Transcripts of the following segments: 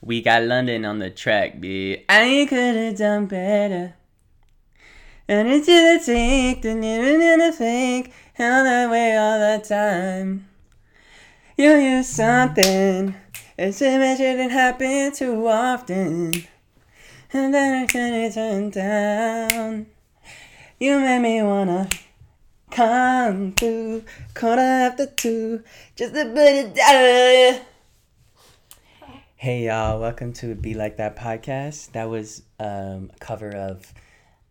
We got London on the track, bitch. I could have done better. And it's the take, the living in the fake, all that way all the time. You use something, it's a measure that happen too often. And then I couldn't turn down. You made me wanna come through, quarter after two, just to put it down. Hey y'all, welcome to Be Like That podcast. That was um, a cover of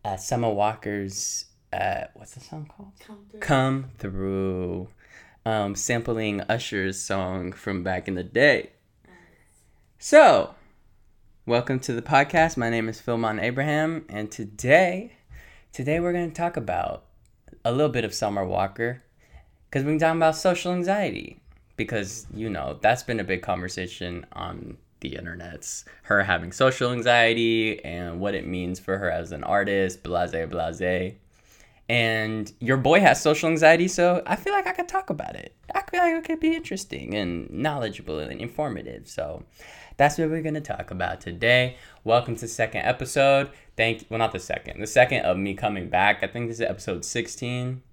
uh, Summer Walker's, uh, what's the song called? Come through. Come Through. Um, sampling Usher's song from back in the day. So, welcome to the podcast. My name is Filmon Abraham, and today, today we're going to talk about a little bit of Summer Walker because we're talking about social anxiety because you know that's been a big conversation on the internets her having social anxiety and what it means for her as an artist blase blase. And your boy has social anxiety so i feel like i could talk about it. I feel like it could be interesting and knowledgeable and informative. So that's what we're to talk about today. Welcome to the second episode. Thank well not the second the second of me coming back. I think this is episode 16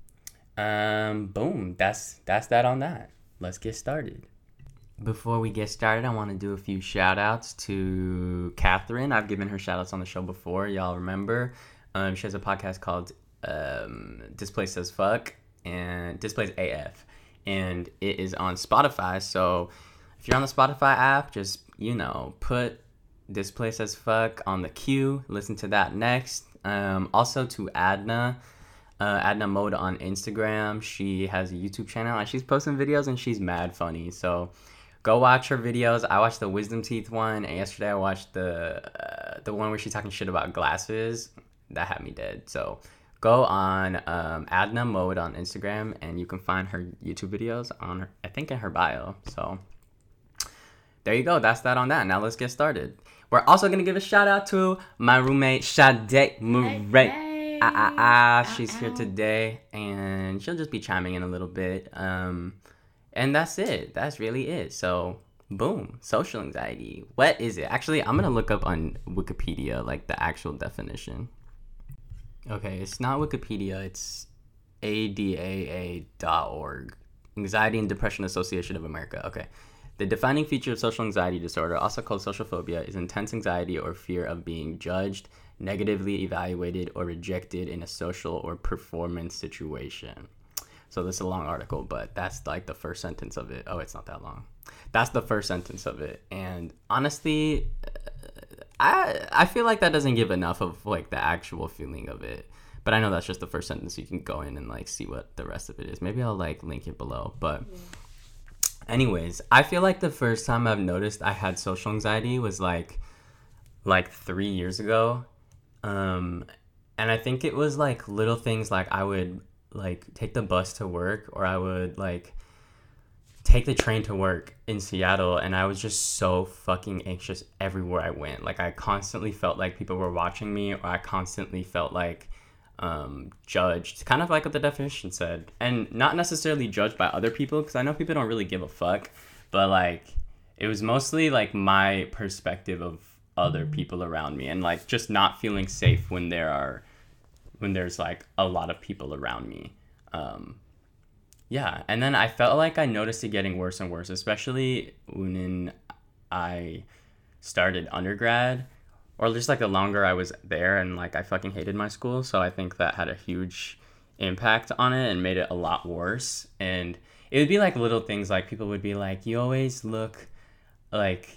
um boom that's that's that on that. Let's get started before we get started i want to do a few shout outs to catherine i've given her shout outs on the show before y'all remember um, she has a podcast called um, displaced as fuck and displaced af and it is on spotify so if you're on the spotify app just you know put displaced as fuck on the queue listen to that next um, also to adna uh, Adna Mode on Instagram. She has a YouTube channel and she's posting videos and she's mad funny. So go watch her videos. I watched the wisdom teeth one, and yesterday I watched the uh, the one where she's talking shit about glasses. That had me dead. So go on um, Adna Mode on Instagram, and you can find her YouTube videos on her, I think in her bio. So there you go. That's that on that. Now let's get started. We're also gonna give a shout out to my roommate Sade Murray. Ah, ah, ah, she's Ow, here ow. today and she'll just be chiming in a little bit. Um, and that's it. That's really it. So, boom, social anxiety. What is it? Actually, I'm to look up on Wikipedia like the actual definition. Okay, it's not Wikipedia, it's adaa.org. Anxiety and Depression Association of America. Okay. The defining feature of social anxiety disorder, also called social phobia, is intense anxiety or fear of being judged, negatively evaluated, or rejected in a social or performance situation. So this is a long article, but that's like the first sentence of it. Oh, it's not that long. That's the first sentence of it. And honestly, I I feel like that doesn't give enough of like the actual feeling of it. But I know that's just the first sentence. You can go in and like see what the rest of it is. Maybe I'll like link it below. But anyways, I feel like the first time I've noticed I had social anxiety was like like 3 years ago. Um and I think it was like little things like I would like take the bus to work or I would like take the train to work in Seattle and I was just so fucking anxious everywhere I went. Like I constantly felt like people were watching me or I constantly felt like um, judged, kind of like what the definition said. And not necessarily judged by other people because I know people don't really give a fuck, but like it was mostly like my perspective of other people around me and like just not feeling safe when there are when there's like a lot of people around me. Um, yeah, and then I felt like I noticed it getting worse and worse, especially when I started undergrad, or just like the longer I was there, and like I fucking hated my school. So I think that had a huge impact on it and made it a lot worse. And it would be like little things, like people would be like, "You always look like."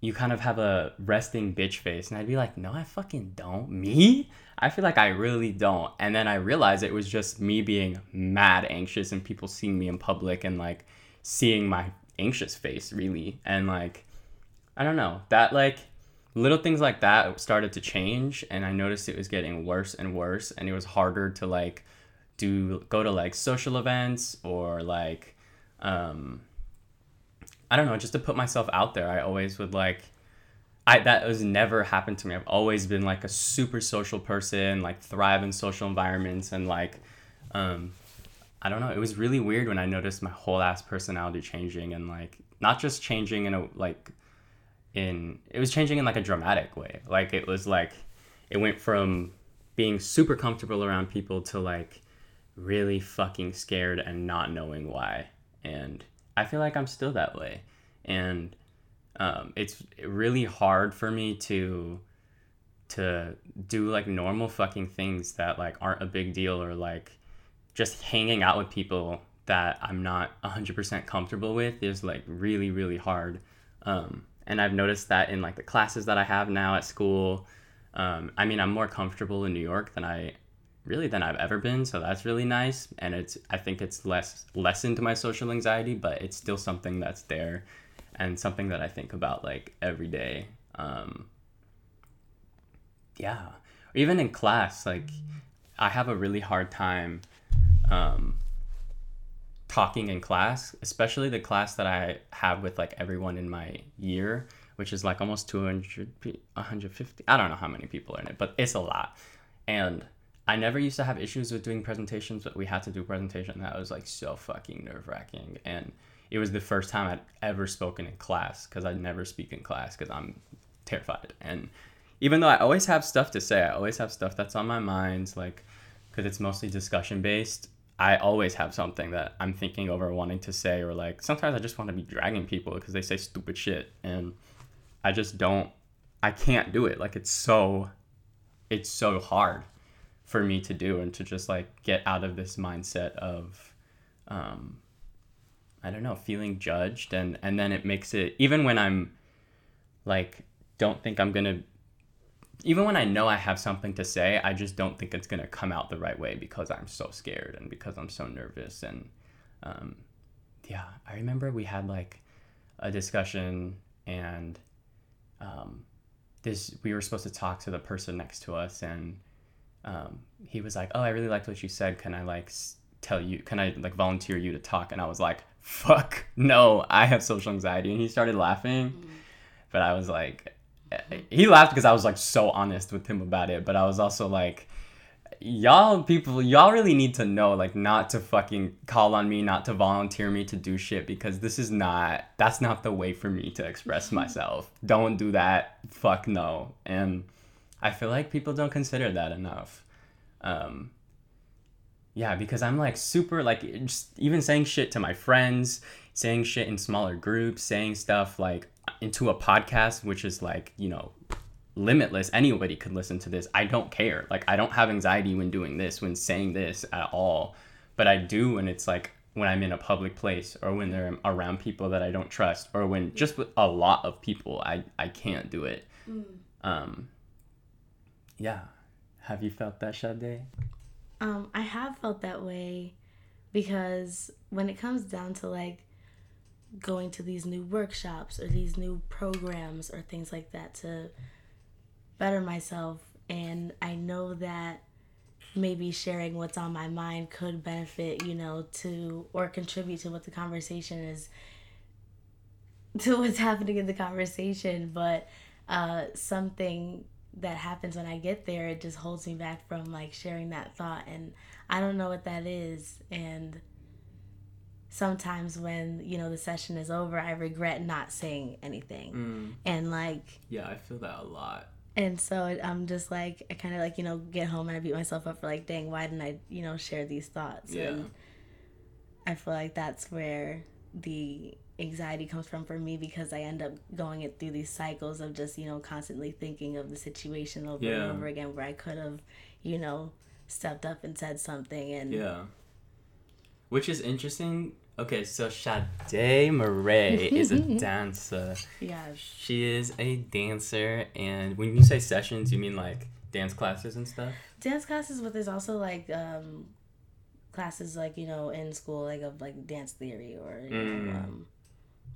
You kind of have a resting bitch face, and I'd be like, "No, I fucking don't. Me? I feel like I really don't. And then I realized it was just me being mad anxious and people seeing me in public and like seeing my anxious face really. And like, I don't know, that like little things like that started to change and I noticed it was getting worse and worse and it was harder to like do go to like social events or like um I don't know, just to put myself out there. I always would like I that has never happened to me. I've always been like a super social person, like thrive in social environments and like um I don't know, it was really weird when I noticed my whole ass personality changing and like not just changing in a like in it was changing in like a dramatic way. Like it was like it went from being super comfortable around people to like really fucking scared and not knowing why. And I feel like I'm still that way. And um, it's really hard for me to to do like normal fucking things that like aren't a big deal or like just hanging out with people that I'm not 100% comfortable with is like really really hard. Um, and I've noticed that in like the classes that I have now at school um, I mean I'm more comfortable in New York than I really than I've ever been so that's really nice. And it's I think it's less lessened my social anxiety but it's still something that's there and something that I think about like every day. Um, yeah, or even in class, like I have a really hard time um, talking in class, especially the class that I have with like everyone in my year, which is like almost 200, 150. I don't know how many people are in it, but it's a lot. And I never used to have issues with doing presentations, but we had to do a presentation that was like so fucking nerve wracking. And it was the first time I'd ever spoken in class because I never speak in class because I'm terrified. And even though I always have stuff to say, I always have stuff that's on my mind, like because it's mostly discussion based. I always have something that I'm thinking over wanting to say, or like sometimes I just want to be dragging people because they say stupid shit, and I just don't, I can't do it. Like it's so, it's so hard for me to do and to just like get out of this mindset of, um, I don't know, feeling judged and and then it makes it even when I'm like don't think I'm going to even when I know I have something to say, I just don't think it's going to come out the right way because I'm so scared and because I'm so nervous and um, yeah, I remember we had like a discussion and um, this we were supposed to talk to the person next to us and um, he was like, "Oh, I really liked what you said. Can I like tell you? Can I like volunteer you to talk?" And I was like, fuck no i have social anxiety and he started laughing mm. but i was like he laughed because i was like so honest with him about it but i was also like y'all people y'all really need to know like not to fucking call on me not to volunteer me to do shit because this is not that's not the way for me to express myself don't do that fuck no and i feel like people don't consider that enough um yeah, because I'm like super like just even saying shit to my friends, saying shit in smaller groups, saying stuff like into a podcast, which is like, you know, limitless. Anybody could listen to this. I don't care. Like I don't have anxiety when doing this, when saying this at all. But I do when it's like when I'm in a public place or when they're around people that I don't trust or when just with a lot of people I, I can't do it. Mm. Um yeah. Have you felt that Sade? Um, I have felt that way because when it comes down to like going to these new workshops or these new programs or things like that to better myself, and I know that maybe sharing what's on my mind could benefit, you know, to or contribute to what the conversation is to what's happening in the conversation, but uh, something that happens when I get there, it just holds me back from like sharing that thought. And I don't know what that is. And sometimes when, you know, the session is over, I regret not saying anything. Mm. And like, yeah, I feel that a lot. And so I'm just like, I kind of like, you know, get home and I beat myself up for like, dang, why didn't I, you know, share these thoughts? Yeah. And I feel like that's where the anxiety comes from for me because I end up going it through these cycles of just, you know, constantly thinking of the situation over yeah. and over again where I could have, you know, stepped up and said something and Yeah. Which is interesting. Okay, so Sade Murray is a dancer. Yeah. She is a dancer and when you say sessions you mean like dance classes and stuff? Dance classes but there's also like um classes like, you know, in school like of like dance theory or you mm. know, um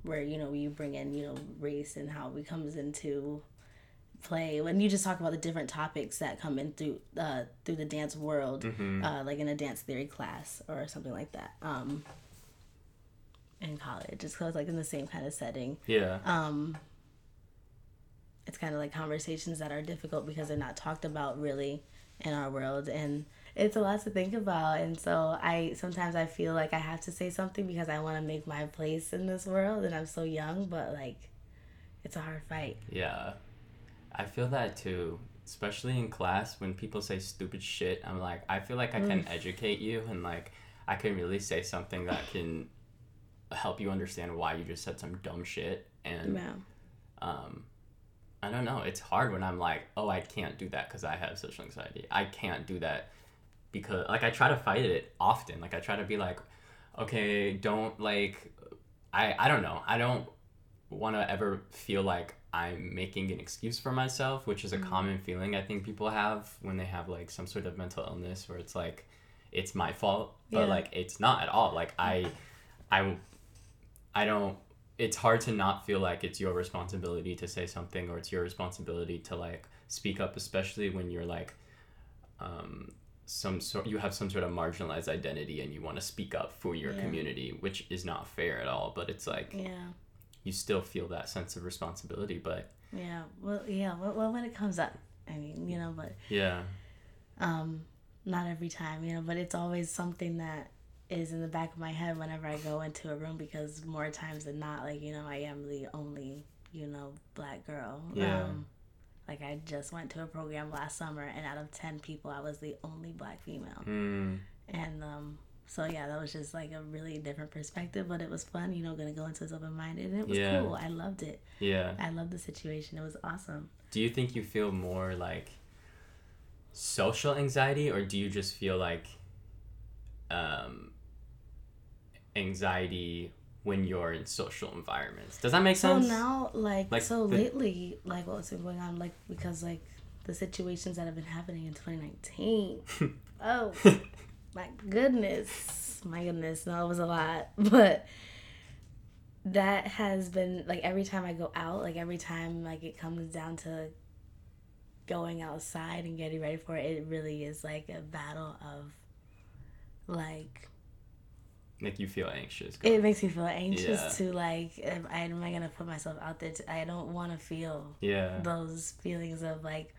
where you know you bring in you know race and how it comes into play when you just talk about the different topics that come in through uh, through the dance world mm-hmm. uh, like in a dance theory class or something like that um, in college just because like in the same kind of setting yeah um, it's kind of like conversations that are difficult because they're not talked about really in our world and it's a lot to think about and so i sometimes i feel like i have to say something because i want to make my place in this world and i'm so young but like it's a hard fight. Yeah. I feel that too. Especially in class when people say stupid shit. I'm like, I feel like I can educate you and like I can really say something that can help you understand why you just said some dumb shit. And Yeah. um, I don't know. It's hard when I'm like, oh, I can't do that because I have social anxiety. I can't do that because, like, I try to fight it often. Like, I try to be like, okay, don't like, I I don't know. I don't want to ever feel like I'm making an excuse for myself, which is a common feeling I think people have when they have like some sort of mental illness where it's like, it's my fault, but Yeah. like it's not at all. Like I, I, I don't it's hard to not feel like it's your responsibility to say something or it's your responsibility to like speak up especially when you're like um some sort you have some sort of marginalized identity and you want to speak up for your Yeah. community which is not fair at all but it's like Yeah. you still feel that sense of responsibility but Yeah. Well, yeah. Well, well, when it comes up, I mean, you know, but yeah um, not every time, you know, but it's always something that is in the back of my head whenever I go into a room because more times than not, like, you know, I am the only, you know, black girl. Yeah. Um, like, I just went to a program last summer, and out of 10 people, I was the only black female. mm, And um, so, yeah, that was just like a really different perspective, but it was fun, you know, going to go into this open minded, and it was Yeah. cool. I loved it. yeah I loved the situation. It was awesome. do you think you feel more like social anxiety or do you just feel like um anxiety when you're in social environments does that make sense? So now, like, Like so the- lately, like, what's been going on, like, because like the situations that have been happening in 2019. oh, my goodness, my goodness, no, it was a lot, but that has been like every time I go out, like every time like it comes down to going outside and getting ready for it, it really is like a battle of like make you feel anxious it makes me feel anxious Yeah. to like am I, am I gonna put myself out there to, i don't want to feel yeah. those feelings of like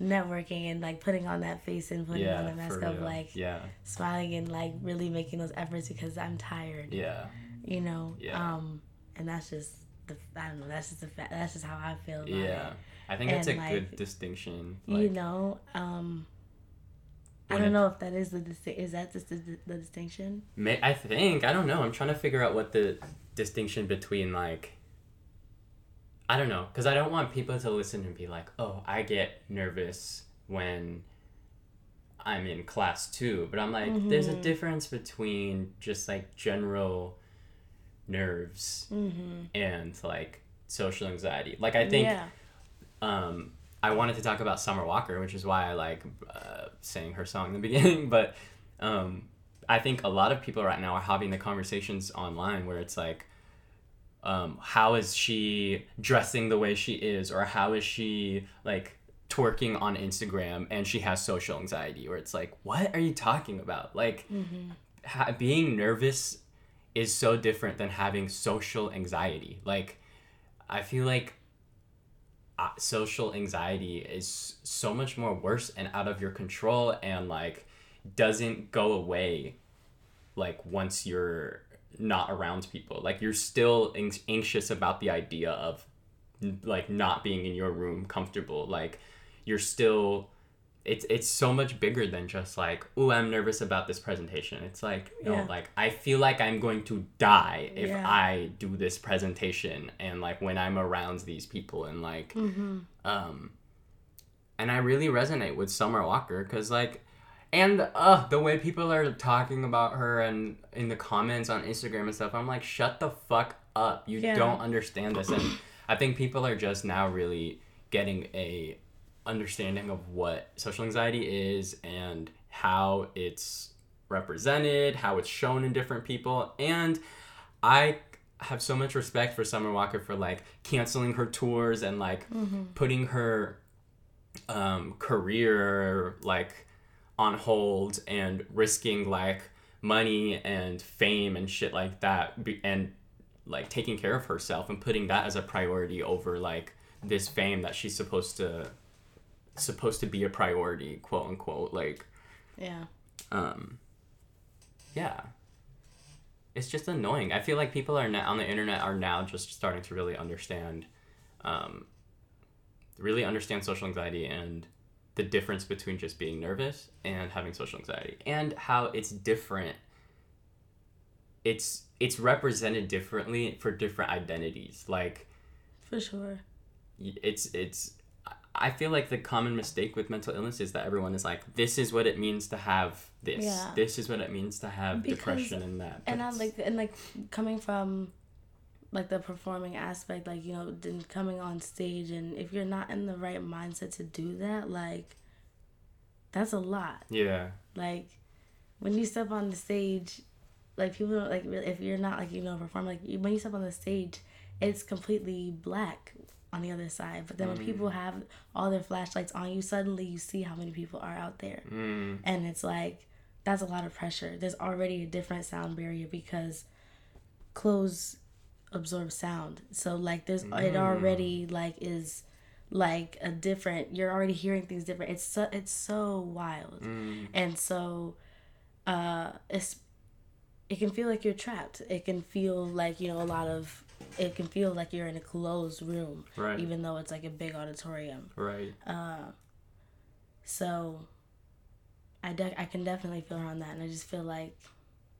networking and like putting on that face and putting on the mask of like yeah. smiling and like really making those efforts because i'm tired yeah. you know? Yeah. um and that's just the i don't know that's just the fact that's just how i feel about yeah. it. I think that's a And, good like, distinction you know um I don't it- know if that is the disti- is that just the, the distinction May, I think I don't know. I'm trying to figure out what the distinction between like I don't know because I don't want people to listen and be like, "Oh, I get nervous when I'm in class too." But I'm like, there's a Mhm. difference between just like general nerves mm-hmm and like social anxiety. Like I think yeah um, I wanted to talk about Summer Walker, which is why I like uh, saying her song in the beginning. But um, I think a lot of people right now are having the conversations online where it's like, um, how is she dressing the way she is, or how is she like twerking on Instagram and she has social anxiety, or it's like, what are you talking about? Like, mm-hmm ha- being nervous is so different than having social anxiety. Like, I feel like Uh, social anxiety is so much more worse and out of your control and like doesn't go away like once you're not around people. Like, you're still anx- anxious about the idea of like not being in your room comfortable. Like, you're still it's it's so much bigger than just like oh i'm nervous about this presentation it's like no Yeah. like i feel like i'm going to die if Yeah. i do this presentation and like when i'm around these people and like mm-hmm um and i really resonate with summer walker because like and uh the way people are talking about her and in the comments on instagram and stuff i'm like shut the fuck up you Yeah. don't understand this and i think people are just now really getting a understanding of what social anxiety is and how it's represented how it's shown in different people. And i have so much respect for summer walker for like canceling her tours and like mm-hmm. putting her um, career like on hold and risking like money and fame and shit like that be- and like taking care of herself and putting that as a priority over like this fame that she's supposed to supposed to be a priority quote unquote like yeah. um yeah. It's just annoying. I feel like people are now on the internet are now just starting to really understand um, really understand social anxiety and the difference between just being nervous and having social anxiety and how it's different. It's it's represented differently for different identities. Like For sure. it's it's I feel like the common mistake with mental illness is that everyone is like, this is what it means to have this. Yeah. This is what it means to have Because- depression and that. and I it's- like and like coming from like the performing aspect, like you know, then coming on stage, and if you're not in the right mindset to do that, like that's a lot. yeah, Like when you step on the stage, like people don't like if you're not like you know perform like when you step on the stage, it's completely black on the other side. But then when people have all their flashlights on you, suddenly you see how many people are out there. Mm, and it's like that's a lot of pressure. There's already a different sound barrier because clothes absorb sound. So like there's it already like is like a different you're already hearing things different. It's so it's so wild. Mm, and so uh it's it can feel like you're trapped. It can feel like you know a lot of it can feel like you're in a closed room right, even though it's like a big auditorium right. Uh, so I de- I can definitely feel her on that, and I just feel like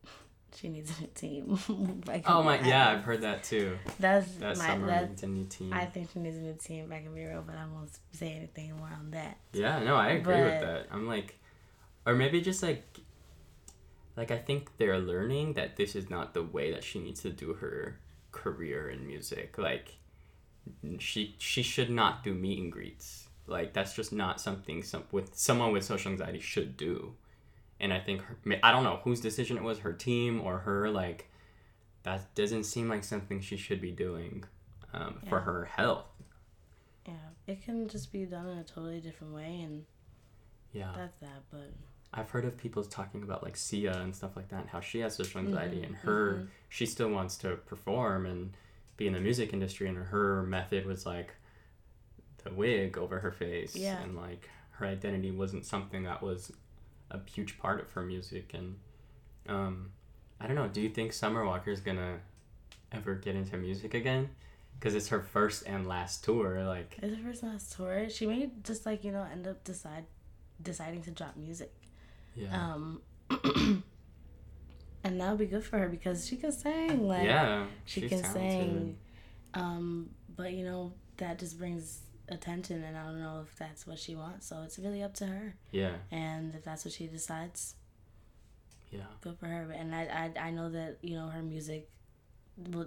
she needs a new team. Like, Oh my, yeah, I've heard that too. That's That my summer that. needs a new team. I think she needs a new team. If I can be real, but I won't say anything more on that. Yeah, no, I agree with that. I'm like, or maybe just like, like I think they're learning that this is not the way that she needs to do her career in music. Like, she she should not do meet and greets. Like that's just not something some with someone with social anxiety should do. And I think her, I don't know whose decision it was, her team or her. Like, that doesn't seem like something she should be doing um, for her health. Yeah, it can just be done in a totally different way, and Yeah. that's that. But I've heard of people talking about like Sia and stuff like that, and how she has social anxiety, Mhm, and her she still wants to perform and be in the music industry, and her method was like the wig over her face, Yeah. and like her identity wasn't something that was a huge part of her music, and um, I don't know. Do you think Summer Walker is gonna ever get into music again? Because it's her first and last tour. Like, it's her first last tour. She may just like you know end up decide deciding to drop music. Yeah, Um, and that would be good for her because she can sing. Like yeah, she can talented. sing um but you know that just brings attention and i don't know if that's what she wants so it's really up to her Yeah, and if that's what she decides yeah, good for her and i i, I know that you know her music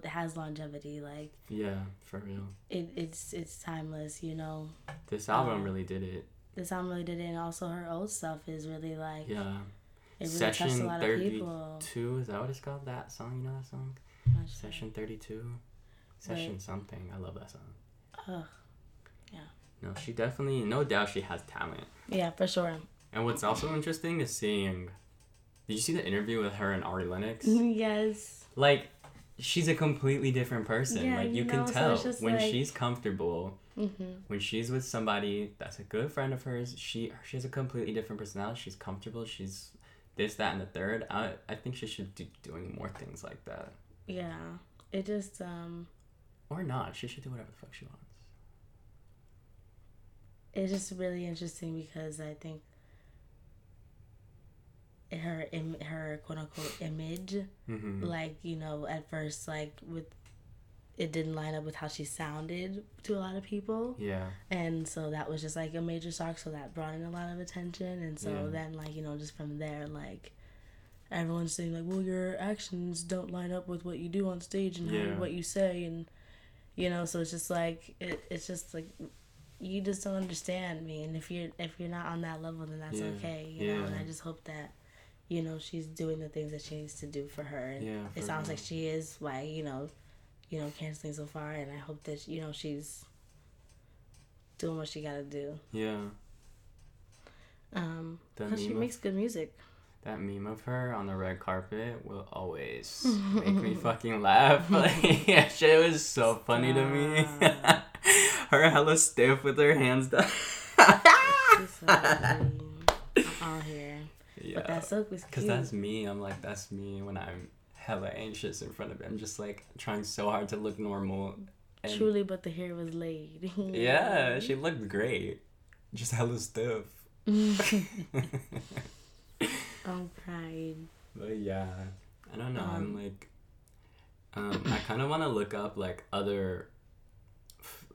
has longevity like yeah, for real. it, it's it's timeless you know This album Uh, really did it. This album really did it and also her old stuff is really like Yeah. it really Session 32. people Is that what it's called? That song? You know that song? Not. Session 32? Session something. I love that song. Ugh. Yeah. No, she definitely, no doubt she has talent. yeah for sure And what's also interesting is seeing. Did you see the interview with her and Ari Lennox? yes Like, she's a completely different person. Yeah, like, you, you can know, so tell just when like- she's comfortable, mm-hmm. when she's with somebody that's a good friend of hers, she she has a completely different personality. She's comfortable. She's this, that, and the third. I I think she should be doing more things like that. yeah it just um Or not. She should do whatever the fuck she wants. it's just really interesting because I think her im- her quote unquote image, Mm-hmm. like you know, at first like with it didn't line up with how she sounded to a lot of people, Yeah. and so that was just like a major shock. So that brought in a lot of attention, and so Yeah. then like you know just from there like. Everyone's saying like, well, your actions don't line up with what you do on stage and Yeah. how, what you say, and you know, so it's just like it, it's just like you just don't understand me and if you're if you're not on that level then that's Yeah. okay you know and i just hope that you know she's doing the things that she needs to do for her and Yeah, it sounds real. like she is why you know you know canceling so far and i hope that you know she's doing what she gotta do Yeah. um because she of- makes good music That meme of her on the red carpet will always make me fucking laugh. Like, yeah, shit was so funny to me. her hella stiff with her hands down. So here but yeah. that silk was Because that's me. I'm like, that's me when I'm hella anxious in front of him, just like trying so hard to look normal. And- Truly, but the hair was laid. Yeah, she looked great. Just hella stiff. I'm crying. But yeah, I don't know. I'm Um, like, um, I kind of want to look up like other,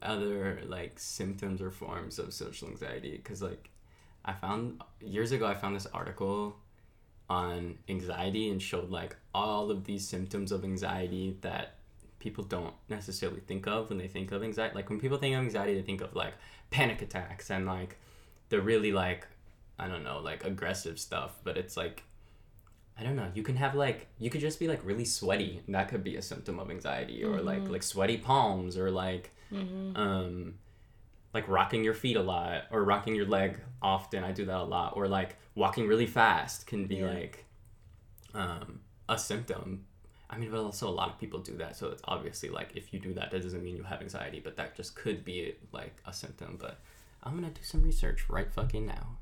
other like symptoms or forms of social anxiety because like, I found years ago I found this article on anxiety and showed like all of these symptoms of anxiety that people don't necessarily think of when they think of anxiety. Like when people think of anxiety, they think of like panic attacks and like the really like I don't know like aggressive stuff. But it's like I don't know. You can have like you could just be like really sweaty. And that could be a symptom of anxiety, or like like sweaty palms, or like um like rocking your feet a lot, or rocking your leg often. I do that a lot, or like walking really fast can be Yeah. like um a symptom. I mean, but also a lot of people do that, so it's obviously like if you do that, that doesn't mean you have anxiety, but that just could be like a symptom. But I'm gonna do some research right fucking now.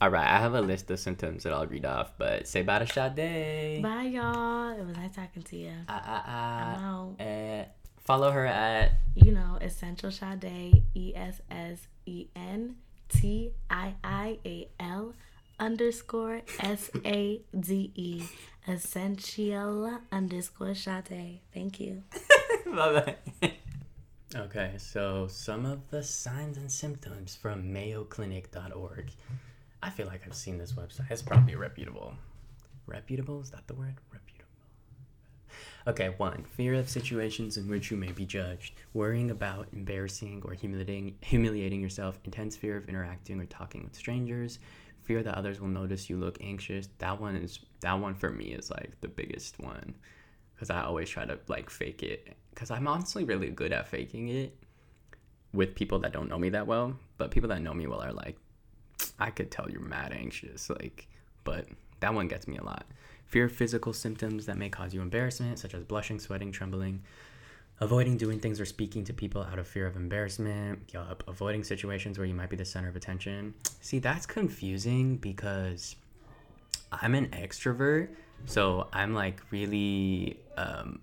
All right, I have a list of symptoms that I'll read off, but say bye to Sade. Bye, y'all. It was nice talking to you. Ah, ah, I'm ah. out. Eh, follow her at You know, Essential Sade, E S S E N T I I A L underscore S A D E. Essential underscore Sade. Thank you. bye bye. okay, so some of the signs and symptoms from mayoclinic.org. I feel like I've seen this website. It's probably reputable. Reputable? Is that the word? Reputable. Okay, one, fear of situations in which you may be judged, worrying about embarrassing or humiliating, humiliating yourself, intense fear of interacting or talking with strangers, fear that others will notice you look anxious. That one is that one for me is like the biggest one. Because I always try to like fake it. Because I'm honestly really good at faking it with people that don't know me that well, but people that know me well are like, I could tell you're mad anxious, like, but that one gets me a lot. Fear physical symptoms that may cause you embarrassment, such as blushing, sweating, trembling. Avoiding doing things or speaking to people out of fear of embarrassment. Yup. Avoiding situations where you might be the center of attention. See, that's confusing because I'm an extrovert, so I'm like really. Um,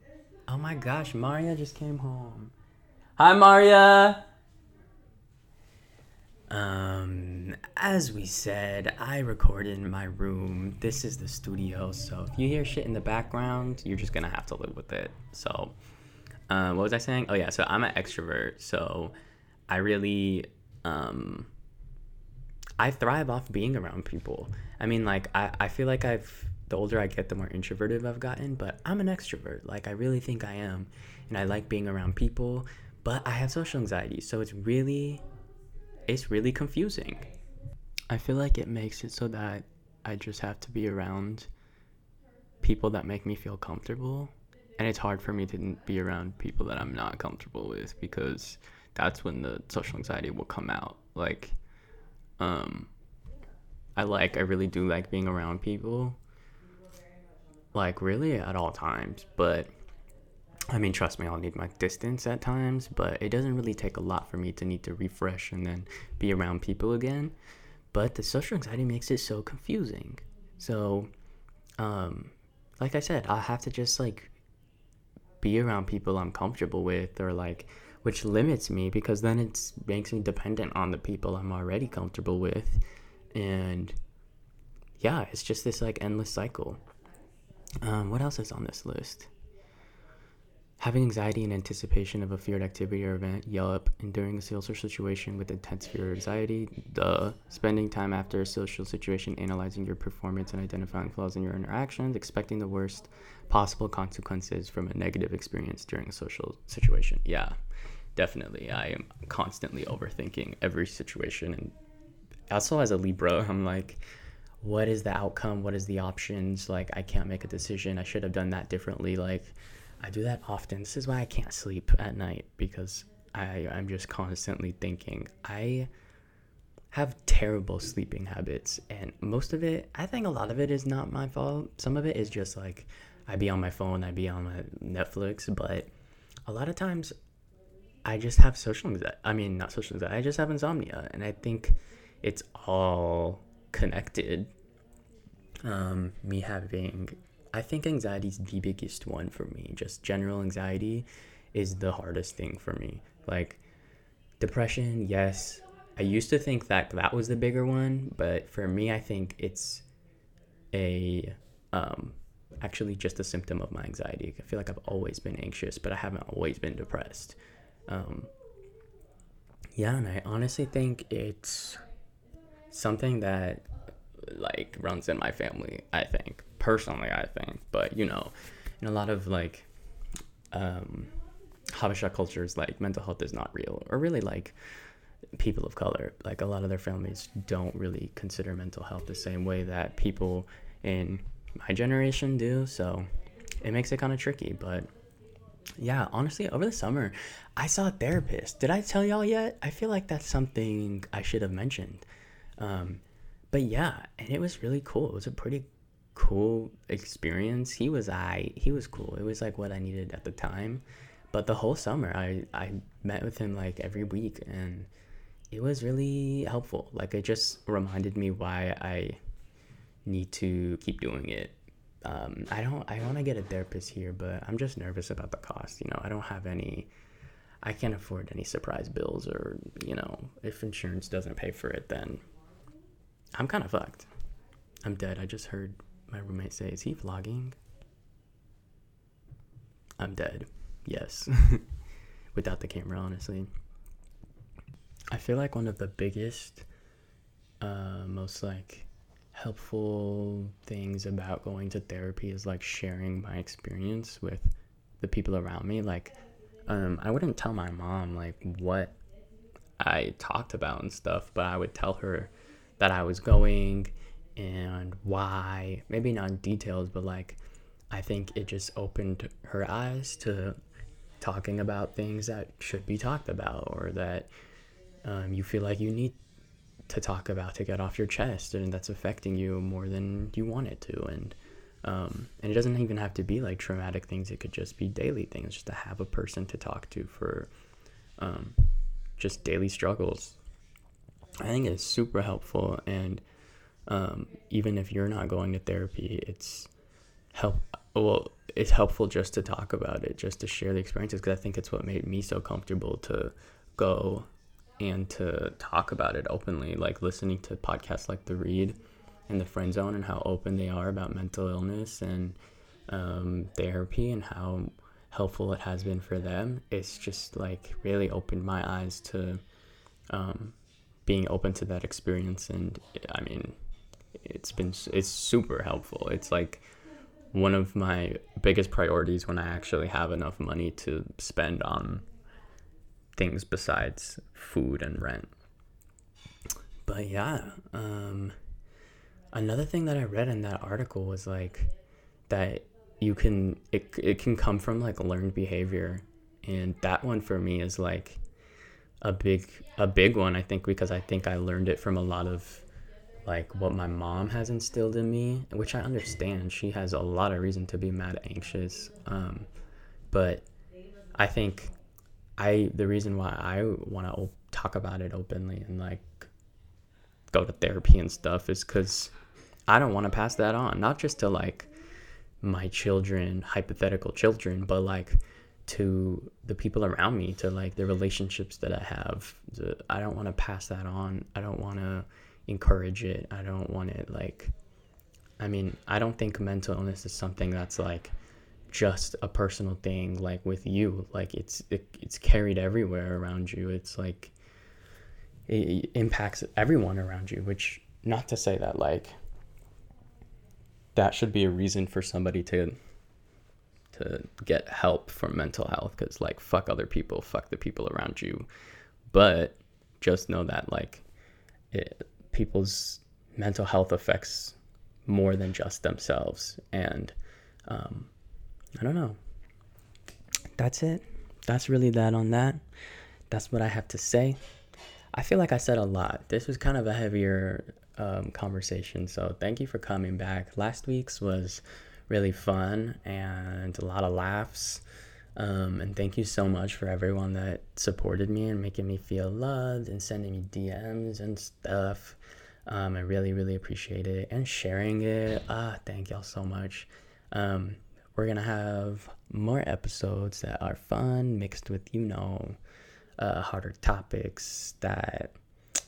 oh my gosh, Maria just came home. Hi, Maria. Um, as we said, I recorded in my room. This is the studio, so if you hear shit in the background, you're just gonna have to live with it. So, um, what was I saying? Oh yeah, so I'm an extrovert, so I really, um, I thrive off being around people. I mean, like I, I feel like I've the older I get, the more introverted I've gotten, but I'm an extrovert. Like I really think I am, and I like being around people. But I have social anxiety, so it's really it's really confusing. I feel like it makes it so that I just have to be around people that make me feel comfortable. And it's hard for me to be around people that I'm not comfortable with because that's when the social anxiety will come out. Like, um, I like, I really do like being around people, like, really at all times. But I mean, trust me, I'll need my distance at times, but it doesn't really take a lot for me to need to refresh and then be around people again. But the social anxiety makes it so confusing. So, um, like I said, I'll have to just like be around people I'm comfortable with, or like, which limits me because then it makes me dependent on the people I'm already comfortable with. And yeah, it's just this like endless cycle. Um, what else is on this list? Having anxiety in anticipation of a feared activity or event, yell up, enduring a social situation with intense fear or anxiety, duh. Spending time after a social situation analyzing your performance and identifying flaws in your interactions, expecting the worst possible consequences from a negative experience during a social situation. Yeah, definitely. I am constantly overthinking every situation. And also, as a Libra, I'm like, what is the outcome? What is the options? Like, I can't make a decision. I should have done that differently. Like, I do that often. This is why I can't sleep at night because I, I'm just constantly thinking. I have terrible sleeping habits, and most of it, I think a lot of it is not my fault. Some of it is just like I'd be on my phone, I'd be on my Netflix, but a lot of times I just have social anxiety. I mean, not social anxiety, I just have insomnia, and I think it's all connected. Um, me having I think anxiety is the biggest one for me, just general anxiety. is the hardest thing for me. Like depression, yes. I used to think that that was the bigger one, but for me, I think it's a um, actually just a symptom of my anxiety. I feel like I've always been anxious, but I haven't always been depressed. Um, yeah, and I honestly think it's something that like runs in my family. I think personally, I think, but you know, in a lot of like um, Habesha cultures, like mental health is not real, or really like people of color. Like a lot of their families don't really consider mental health the same way that people in my generation do. So it makes it kind of tricky. But yeah, honestly, over the summer, I saw a therapist. Did I tell y'all yet? I feel like that's something I should have mentioned. Um, but yeah, and it was really cool. It was a pretty cool experience. He was I. He was cool. It was like what I needed at the time. But the whole summer, I I met with him like every week, and it was really helpful. Like it just reminded me why I need to keep doing it. Um, I don't I want to get a therapist here, but I'm just nervous about the cost. You know, I don't have any. I can't afford any surprise bills, or you know, if insurance doesn't pay for it, then I'm kind of fucked. I'm dead. I just heard my roommate say, "Is he vlogging?" I'm dead. Yes. Without the camera, honestly. I feel like one of the biggest, uh, most like helpful things about going to therapy is like sharing my experience with the people around me. Like, um, I wouldn't tell my mom like what I talked about and stuff, but I would tell her that I was going and why. Maybe not in details, but like, I think it just opened her eyes to talking about things that should be talked about or that um, you feel like you need to talk about to get off your chest and that's affecting you more than you want it to and um, and it doesn't even have to be like traumatic things it could just be daily things just to have a person to talk to for um, just daily struggles i think it's super helpful and um, even if you're not going to therapy it's help well it's helpful just to talk about it just to share the experiences because i think it's what made me so comfortable to go and to talk about it openly, like listening to podcasts like The Read and The Friend Zone and how open they are about mental illness and um, therapy and how helpful it has been for them. It's just like really opened my eyes to um, being open to that experience. And I mean, it's been, it's super helpful. It's like, one of my biggest priorities when I actually have enough money to spend on things besides food and rent. But yeah, um, another thing that I read in that article was like that you can it, it can come from like learned behavior and that one for me is like a big a big one I think because I think I learned it from a lot of like what my mom has instilled in me which I understand. She has a lot of reason to be mad anxious um, but I think I the reason why I want to op- talk about it openly and like go to therapy and stuff is because I don't want to pass that on, not just to like my children, hypothetical children, but like to the people around me, to like the relationships that I have. I don't want to pass that on. I don't want to encourage it. I don't want it like. I mean, I don't think mental illness is something that's like just a personal thing like with you like it's it, it's carried everywhere around you it's like it impacts everyone around you which not to say that like that should be a reason for somebody to to get help for mental health cuz like fuck other people fuck the people around you but just know that like it, people's mental health affects more than just themselves and um, I don't know. That's it. That's really that on that. That's what I have to say. I feel like I said a lot. This was kind of a heavier um, conversation. So thank you for coming back. Last week's was really fun and a lot of laughs. Um, and thank you so much for everyone that supported me and making me feel loved and sending me DMs and stuff. Um, I really, really appreciate it and sharing it. Ah, thank y'all so much. Um, we're gonna have more episodes that are fun, mixed with you know, uh, harder topics that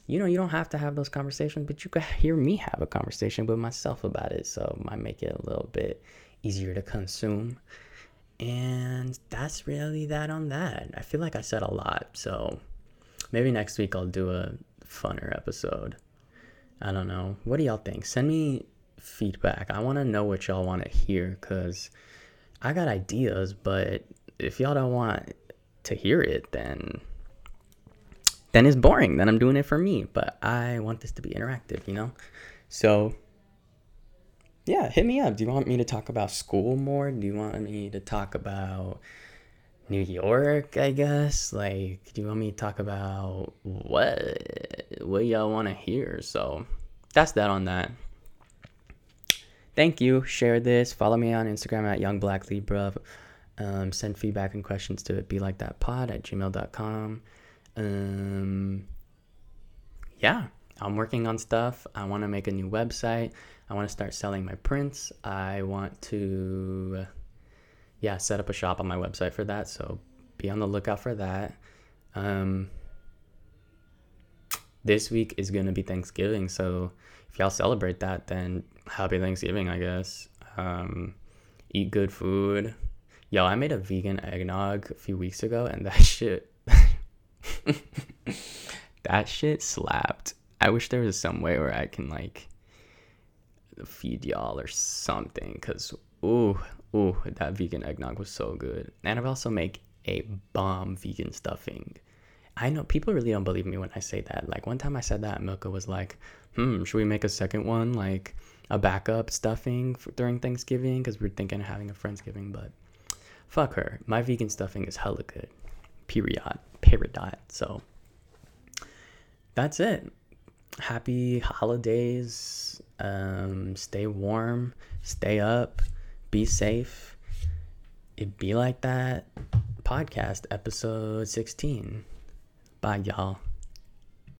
you know you don't have to have those conversations, but you can hear me have a conversation with myself about it, so it might make it a little bit easier to consume. And that's really that on that. I feel like I said a lot, so maybe next week I'll do a funner episode. I don't know. What do y'all think? Send me feedback. I want to know what y'all want to hear because I got ideas, but if y'all don't want to hear it, then then it's boring. Then I'm doing it for me. But I want this to be interactive, you know. So yeah, hit me up. Do you want me to talk about school more? Do you want me to talk about New York, I guess? Like, do you want me to talk about what what y'all want to hear? So, that's that on that. Thank you. Share this. Follow me on Instagram at Young Black Libra. Um, send feedback and questions to be like that pod at gmail.com. Um, yeah, I'm working on stuff. I want to make a new website. I want to start selling my prints. I want to, yeah, set up a shop on my website for that. So be on the lookout for that. Um, this week is going to be Thanksgiving. So if y'all celebrate that, then happy Thanksgiving, I guess. Um, eat good food. Yo, I made a vegan eggnog a few weeks ago, and that shit, that shit slapped. I wish there was some way where I can like feed y'all or something, cause ooh, ooh, that vegan eggnog was so good. And I've also make a bomb vegan stuffing. I know people really don't believe me when I say that. Like one time I said that, Milka was like, "Hmm, should we make a second one, like a backup stuffing for, during Thanksgiving?" Because we're thinking of having a friendsgiving, but fuck her. My vegan stuffing is hella good. Period. Period. So that's it. Happy holidays. Um, stay warm. Stay up. Be safe. It be like that podcast episode 16. Bye, y'all.